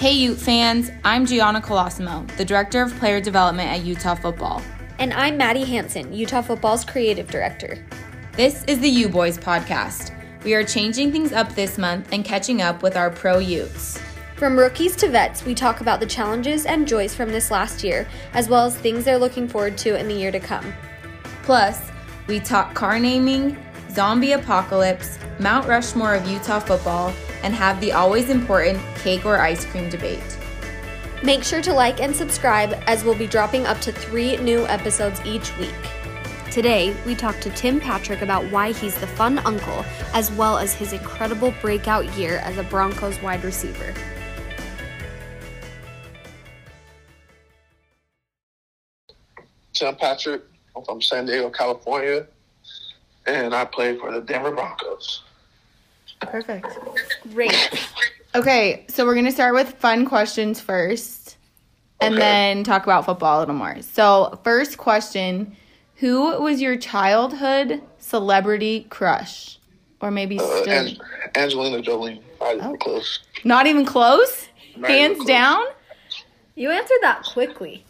Hey Ute fans, I'm Gianna Colosimo, the Director of Player Development at Utah Football. And I'm Maddie Hanson, Utah Football's Creative Director. This is the U Boys podcast. We are changing things up this month and catching up with our pro Utes. From rookies to vets, we talk about the challenges and joys from this last year, as well as things they're looking forward to in the year to come. Plus, we talk car naming, zombie apocalypse, Mount Rushmore of Utah football, and have the always important cake or ice cream debate. Make sure to like and subscribe as we'll be dropping up to three new episodes each week. Today, we talk to Tim Patrick about why he's the fun uncle, as well as his incredible breakout year as a Broncos wide receiver. Tim Patrick. I'm from San Diego, California, and I play for the Denver Broncos. Perfect. Great. Okay, so we're gonna start with fun questions first, and Okay. then talk about football a little more. So, first question: Who was your childhood celebrity crush, or maybe Uh, still Ang- Angelina Jolie. Not even Oh. close. not even close? Not even Hands close. down, You answered that quickly.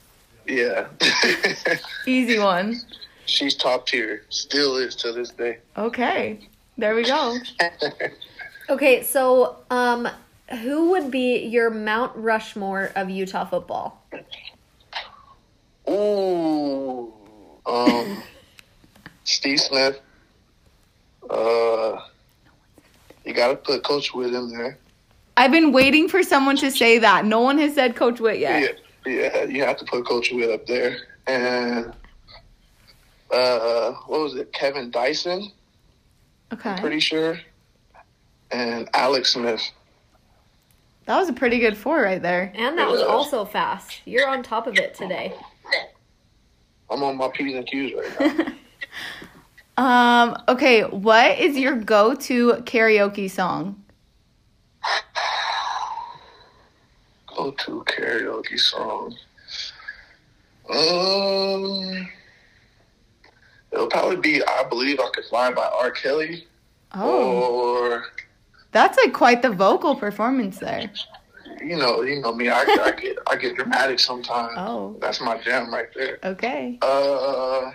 Yeah. easy one. She's top tier. Still is to this day. Okay, there we go. Okay, so um, who would be your Mount Rushmore of Utah football? Ooh. Um. Steve Smith. Uh. You gotta put Coach Witt in there. I've been waiting for someone to say that. No one has said Coach Witt yet. Yeah, yeah, you have to put Coach Witt up there. And uh, what was it? Kevin Dyson, Okay, I'm pretty sure. And Alex Smith. that was a pretty good four right there. And that was also fast. You're on top of it today. I'm on my P's and Q's right now. Um, okay, what is your go-to karaoke song? Go to karaoke song. Um, it'll probably be "I Believe I Could Fly" by R. Kelly. Oh, Or that's like quite the vocal performance there. you know, you know me. I, I get I get dramatic sometimes. Oh. That's my jam right there. Okay. Uh,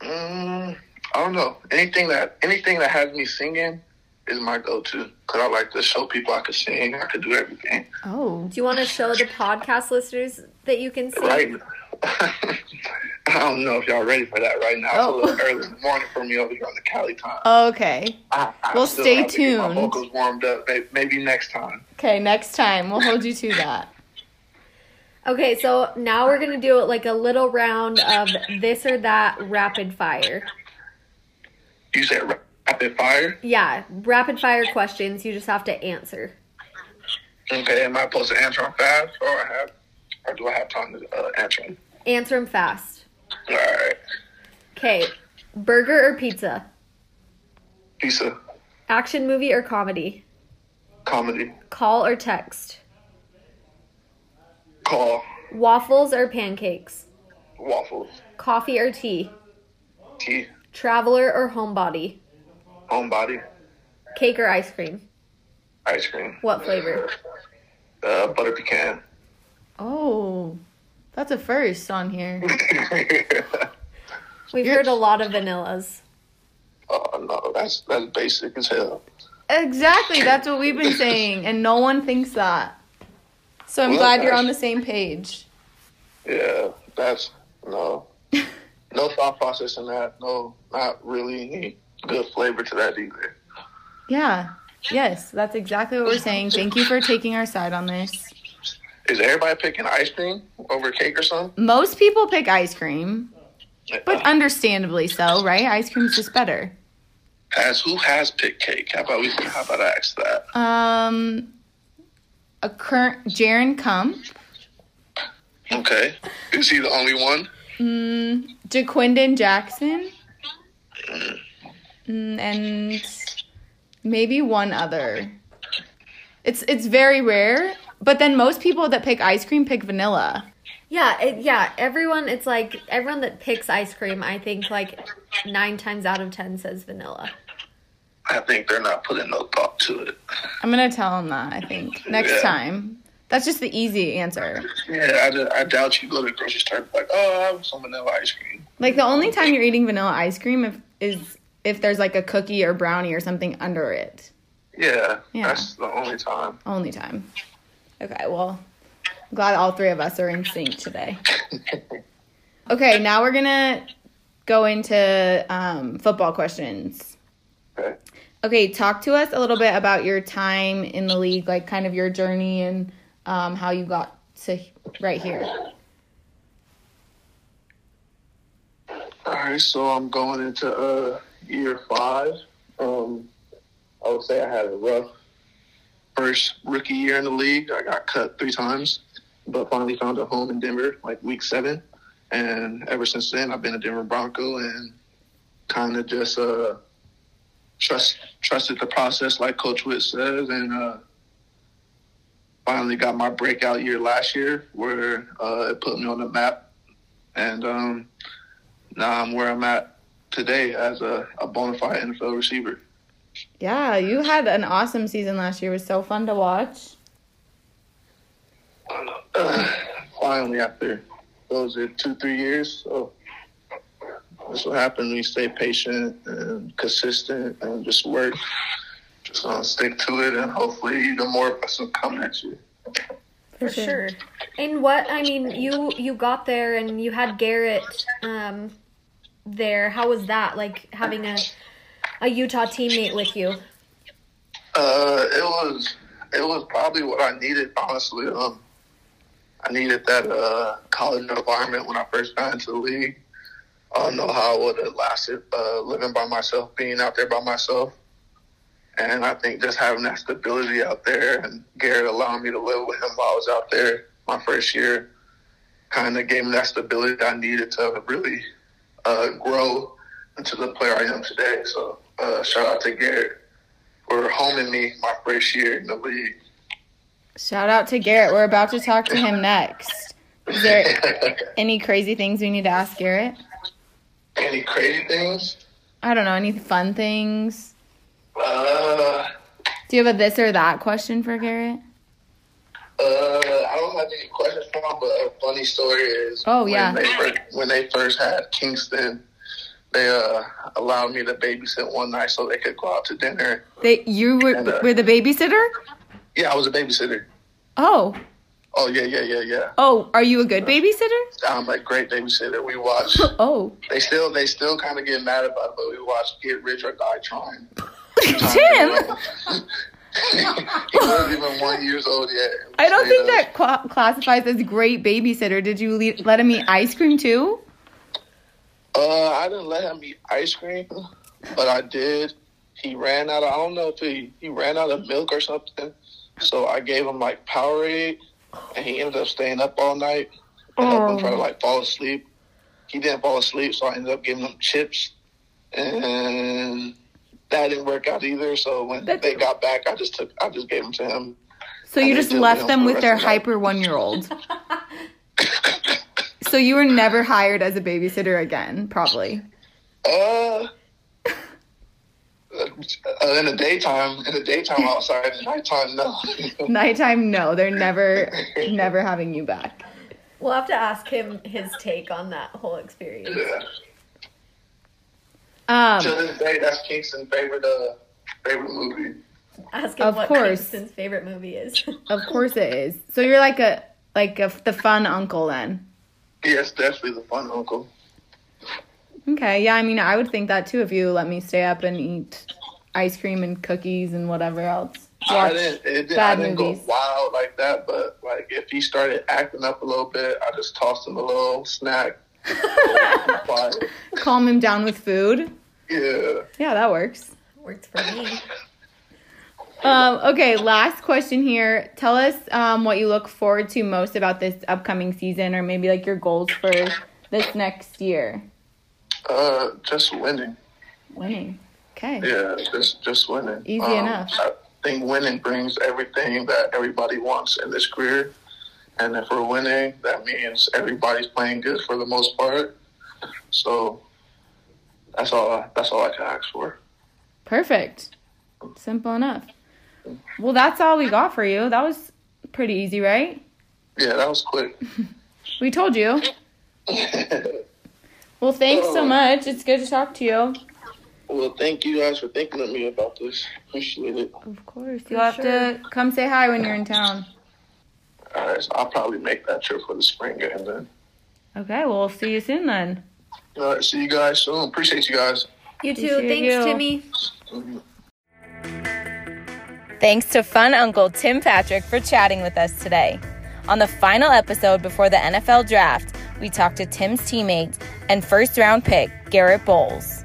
mm, I don't know. Anything that anything that has me singing is my go-to because I like to show people I can sing. I can do everything. Oh, Do you want to show the podcast listeners that you can sing? Right. I don't know if y'all ready for that right now. Oh. It's a little early in the morning for me over here on the Cali time. okay. I, I well, stay have to get My tuned. vocals warmed up. Maybe next time. Okay, next time we'll hold you to that. Okay, so now we're gonna do like a little round of this or that rapid fire. You said rapid fire. Yeah, rapid fire questions. You just have to answer. Okay, am I supposed to answer them fast, or I have, or do I have time to uh, answer them? Answer them fast. All right. Okay, burger or pizza? Pizza, Action movie or comedy? comedy, Call or text? call, Waffles or pancakes? waffles, Coffee or tea? tea, Traveler or homebody? homebody, Cake or ice cream? ice cream, What flavor? uh, butter pecan. Oh, that's a first on here. We've You're- heard a lot of vanillas. oh no, that's that's basic as hell. Exactly, that's what we've been saying, and no one thinks that. So I'm Well, glad you're on the same page. Yeah, that's no, no thought process in that. No, not really any good flavor to that either. Yeah. Yes, that's exactly what we're saying. Thank you for taking our side on this. Is everybody picking ice cream over cake or something? Most people pick ice cream, but Uh, understandably so, right? Ice cream's just better. has who has picked cake? How about we? How about I ask that? Um, a current Jaron Kump, Okay, is he the only one? mm, Jaquindon Jackson, mm, and maybe one other. It's it's very rare, but then most people that pick ice cream pick vanilla. Yeah, it, yeah. Everyone, it's like everyone that picks ice cream. I think like nine times out of ten says vanilla. I think they're not putting no thought to it. I'm gonna tell him that. I think next Yeah. time. That's just the easy answer. Yeah, I, just, I doubt you go to the grocery store and be like, oh, I have some vanilla ice cream. Like the only time you're eating vanilla ice cream if, is if there's like a cookie or brownie or something under it. Yeah, Yeah. that's the only time. Only time. Okay, well, I'm glad all three of us are in sync today. Okay, now we're gonna go into um, football questions. Okay. Okay, talk to us a little bit about your time in the league, like kind of your journey and um, how you got to right here. All right, so I'm going into uh, year five. Um, I would say I had a rough first rookie year in the league. I got cut three times, but finally found a home in Denver, like week seven. And ever since then, I've been a Denver Bronco and kind of just uh, trust trusted the process, like Coach Witt says, and uh, finally got my breakout year last year, where uh, it put me on the map. And um, now I'm where I'm at today as a, a bona fide NFL receiver. Yeah, you had an awesome season last year. It was so fun to watch. Uh, finally, after those are two, three years, so that's what happened. We stay patient and consistent and just work. Just uh, stick to it, and hopefully, even more blessings will come next year. For sure. And what I mean, you you got there and you had Garett um, there. How was that? Like having a a Utah teammate with you. Uh, it was it was probably what I needed, honestly. Um, I needed that uh, college environment when I first got into the league. I don't know how I would have lasted uh, living by myself, being out there by myself. And I think just having that stability out there and Garett allowing me to live with him while I was out there my first year kind of gave me that stability I needed to really uh, grow into the player I am today. So uh, shout out to Garett for homing me my first year in the league. Shout out to Garett. We're about to talk to him next. Is there any crazy things we need to ask Garett? Any crazy things? I don't know. Any fun things? Uh, Do you have a this or that question for Garett? uh, I don't have any questions for him, but a funny story is Oh, yeah. when they first, when they first had Kingston, they uh, allowed me to babysit one night so they could go out to dinner. They you were And, uh, were the babysitter? Yeah, I was a babysitter. Oh, Oh yeah, yeah, yeah, yeah. oh, are you a good babysitter? I'm a great babysitter. We watch. Oh, They still they still kind of get mad about it, but we watch Get Rich or Die Trying. Tim. he wasn't even one years old yet. I don't think Straight that up. classifies as great babysitter. Did you le- let him eat ice cream too? Uh, I didn't let him eat ice cream, but I did. He ran out of I don't know if he he ran out of milk or something, so I gave him like Powerade, and he ended up staying up all night and helped him try to like fall asleep. He didn't fall asleep, so I ended up giving him chips, and that didn't work out either. So when That's- they got back, I just took I just gave them to him. So you just left them with their rest of the night. hyper one year old. So you were never hired as a babysitter again, probably. Uh, uh, in the daytime, in the daytime outside, in the nighttime, no. Nighttime, no, they're never, never having you back. We'll have to ask him his take on that whole experience. yeah. Um, To this day, that's Kingston's favorite uh favorite movie. Ask him Of what course. Kingston's favorite movie is. of course it is. So you're like a like a, the fun uncle then. Yes, definitely the fun uncle. Okay, yeah, I mean, I would think that too if you let me stay up and eat ice cream and cookies and whatever else. I didn't, it did, I bad didn't movies. go wild like that, but like if he started acting up a little bit, I just tossed him a little snack. Quiet. Calm him down with food. yeah. Yeah, that works. Works for me. Um, okay, last question here. Tell us um, what you look forward to most about this upcoming season, or maybe like your goals for this next year. Uh, just winning. Winning. Okay. Yeah, just just winning. Um, Easy enough. I think winning brings everything that everybody wants in this career, and if we're winning, that means everybody's playing good for the most part. So that's all. I, that's all I can ask for. Perfect. Simple enough. Well, that's all we got for you. That was pretty easy, right? Yeah, that was quick. We told you. Well, thanks so uh, much. It's good to talk to you. well, thank you guys for thinking of me about this. Appreciate it. Of course. You'll have to come say hi when you're in town. All right, so I'll probably make that trip for the spring game then. Okay, well, we'll see you soon then. All right, see you guys soon. Appreciate you guys. You too. Appreciate Thanks, you. Timmy. Mm-hmm. Thanks to fun uncle Tim Patrick for chatting with us today. On the final episode before the NFL draft, we talked to Tim's teammate and first round pick, Garett Bolles.